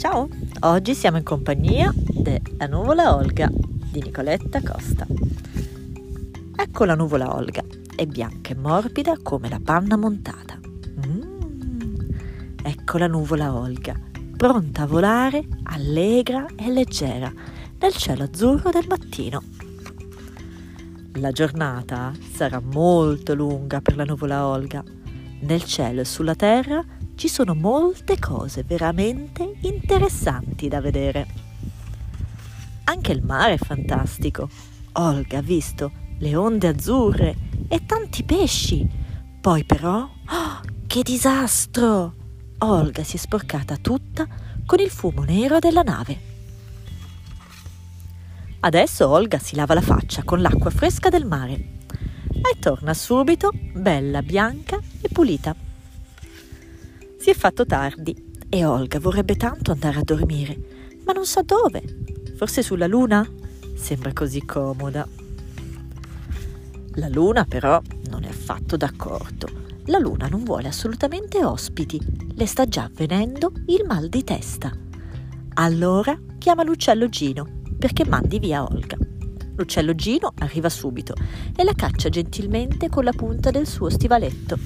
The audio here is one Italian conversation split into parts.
Ciao, oggi siamo in compagnia della nuvola Olga di Nicoletta Costa. Ecco la nuvola Olga, è bianca e morbida come la panna montata. Mm. Ecco la nuvola Olga, pronta a volare, allegra e leggera, nel cielo azzurro del mattino. La giornata sarà molto lunga per la nuvola Olga. Nel cielo e sulla terra ci sono molte cose veramente interessanti da vedere. Anche il mare è fantastico. Olga ha visto le onde azzurre e tanti pesci. Poi però, oh, che disastro! Olga si è sporcata tutta con il fumo nero della nave. Adesso Olga si lava la faccia con l'acqua fresca del mare e torna subito bella, bianca e pulita. Si è fatto tardi e Olga vorrebbe tanto andare a dormire, ma non sa dove. Forse sulla luna? Sembra così comoda. La luna però non è affatto d'accordo. La luna non vuole assolutamente ospiti, le sta già avvenendo il mal di testa. Allora chiama l'uccello Gino perché mandi via Olga. L'uccello Gino arriva subito e la caccia gentilmente con la punta del suo stivaletto.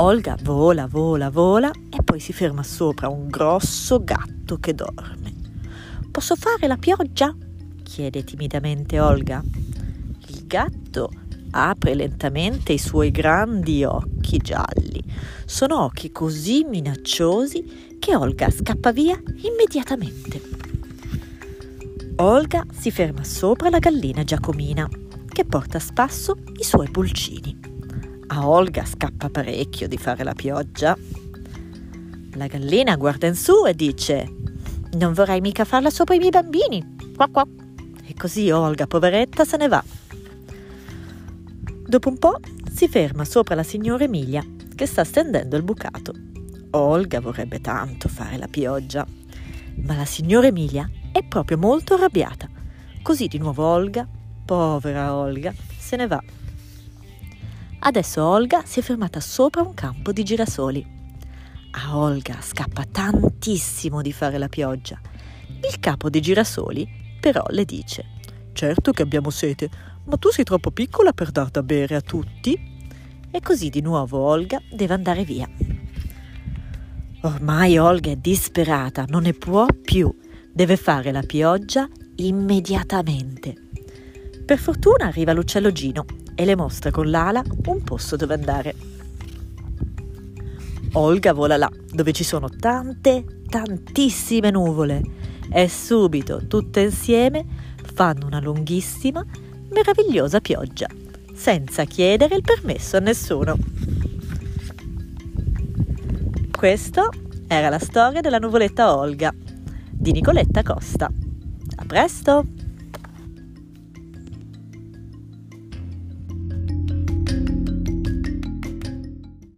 Olga vola, vola, vola e poi si ferma sopra un grosso gatto che dorme. Posso fare la pioggia? chiede timidamente Olga. Il gatto apre lentamente i suoi grandi occhi gialli. Sono occhi così minacciosi che Olga scappa via immediatamente. Olga si ferma sopra la gallina Giacomina, che porta a spasso i suoi pulcini. A Olga scappa parecchio di fare la pioggia. La gallina guarda in su e dice: Non vorrei mica farla sopra i miei bambini. Qua qua. E così Olga, poveretta, se ne va. Dopo un po' si ferma sopra la signora Emilia, che sta stendendo il bucato. Olga vorrebbe tanto fare la pioggia, ma la signora Emilia è proprio molto arrabbiata. Così di nuovo Olga, povera Olga, se ne va. Adesso Olga si è fermata sopra un campo di girasoli. A Olga scappa tantissimo di fare la pioggia. Il capo dei girasoli però le dice: Certo che abbiamo sete, ma tu sei troppo piccola per dar da bere a tutti. E così di nuovo Olga deve andare via. Ormai Olga è disperata, non ne può più. Deve fare la pioggia immediatamente. Per fortuna arriva l'uccello Gino e le mostra con l'ala un posto dove andare. Olga vola là, dove ci sono tante, tantissime nuvole e subito, tutte insieme, fanno una lunghissima, meravigliosa pioggia, senza chiedere il permesso a nessuno. Questa era la storia della nuvoletta Olga di Nicoletta Costa. A presto!